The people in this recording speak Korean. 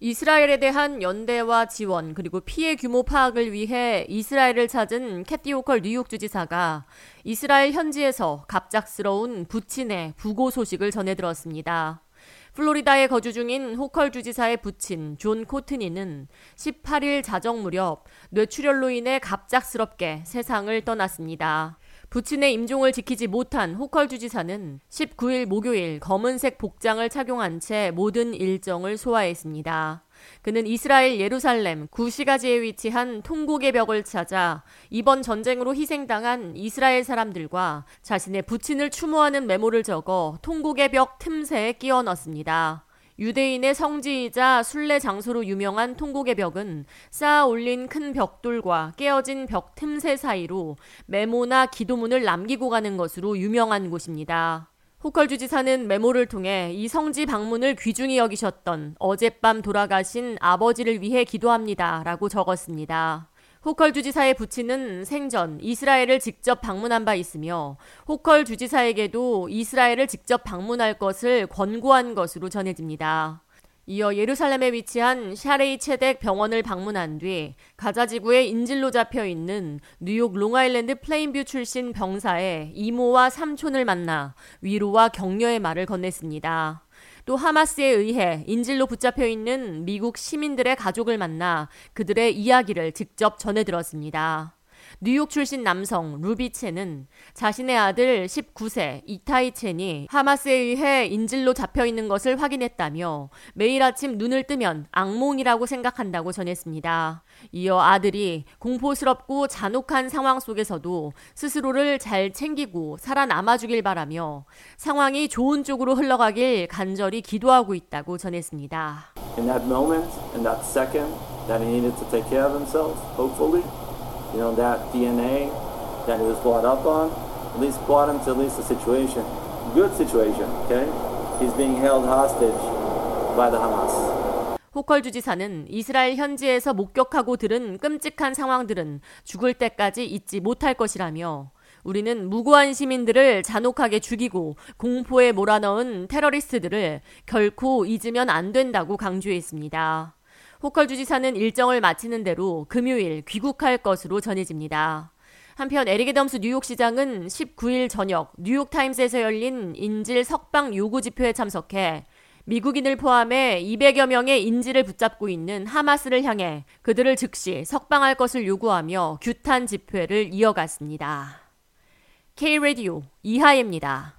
이스라엘에 대한 연대와 지원 그리고 피해 규모 파악을 위해 이스라엘을 찾은 호컬 뉴욕 주지사가 이스라엘 현지에서 갑작스러운 부친의 부고 소식을 전해 들었습니다. 플로리다에 거주 중인 호컬 주지사의 부친 존 코트니는 18일 자정 무렵 뇌출혈로 인해 갑작스럽게 세상을 떠났습니다. 부친의 임종을 지키지 못한 호컬 주지사는 19일 목요일 검은색 복장을 착용한 채 모든 일정을 소화했습니다. 그는 이스라엘 예루살렘 구시가지에 위치한 통곡의 벽을 찾아 이번 전쟁으로 희생당한 이스라엘 사람들과 자신의 부친을 추모하는 메모를 적어 통곡의 벽 틈새에 끼워 넣습니다. 유대인의 성지이자 순례 장소로 유명한 통곡의 벽은 쌓아 올린 큰 벽돌과 깨어진 벽 틈새 사이로 메모나 기도문을 남기고 가는 것으로 유명한 곳입니다. 호컬 주지사는 메모를 통해 이 성지 방문을 귀중히 여기셨던 어젯밤 돌아가신 아버지를 위해 기도합니다. 라고 적었습니다. 호컬 주지사의 부친은 생전 이스라엘을 직접 방문한 바 있으며 호컬 주지사에게도 이스라엘을 직접 방문할 것을 권고한 것으로 전해집니다. 이어 예루살렘에 위치한 샤레이 체덱 병원을 방문한 뒤 가자 지구의 인질로 잡혀 있는 뉴욕 롱아일랜드 플레인뷰 출신 병사의 이모와 삼촌을 만나 위로와 격려의 말을 건넸습니다. 또 하마스에 의해 인질로 붙잡혀 있는 미국 시민들의 가족을 만나 그들의 이야기를 직접 전해 들었습니다. 뉴욕 출신 남성 루비 첸은 자신의 아들 19세 이타이 첸이 하마스에 의해 인질로 잡혀 있는 것을 확인했다며 매일 아침 눈을 뜨면 악몽이라고 생각한다고 전했습니다. 이어 아들이 공포스럽고 잔혹한 상황 속에서도 스스로를 잘 챙기고 살아남아 주길 바라며 상황이 좋은 쪽으로 흘러가길 간절히 기도하고 있다고 전했습니다. In that moment, in that second that he needed to take care of himself, hopefully. You know, that DNA that he was brought up on, at least brought him to at least a situation, good situation, okay? He's being held hostage by the Hamas. 호컬 주지사는 이스라엘 현지에서 목격하고 들은 끔찍한 상황들은 죽을 때까지 잊지 못할 것이라며 우리는 무고한 시민들을 잔혹하게 죽이고 공포에 몰아넣은 테러리스트들을 결코 잊으면 안 된다고 강조했습니다. 호컬 주지사는 일정을 마치는 대로 금요일 귀국할 것으로 전해집니다. 한편 에릭 애덤스 뉴욕 시장은 19일 저녁 뉴욕타임스에서 열린 인질 석방 요구 집회에 참석해 미국인을 포함해 200여 명의 인질을 붙잡고 있는 하마스를 향해 그들을 즉시 석방할 것을 요구하며 규탄 집회를 이어갔습니다. K-Radio 이하예입니다.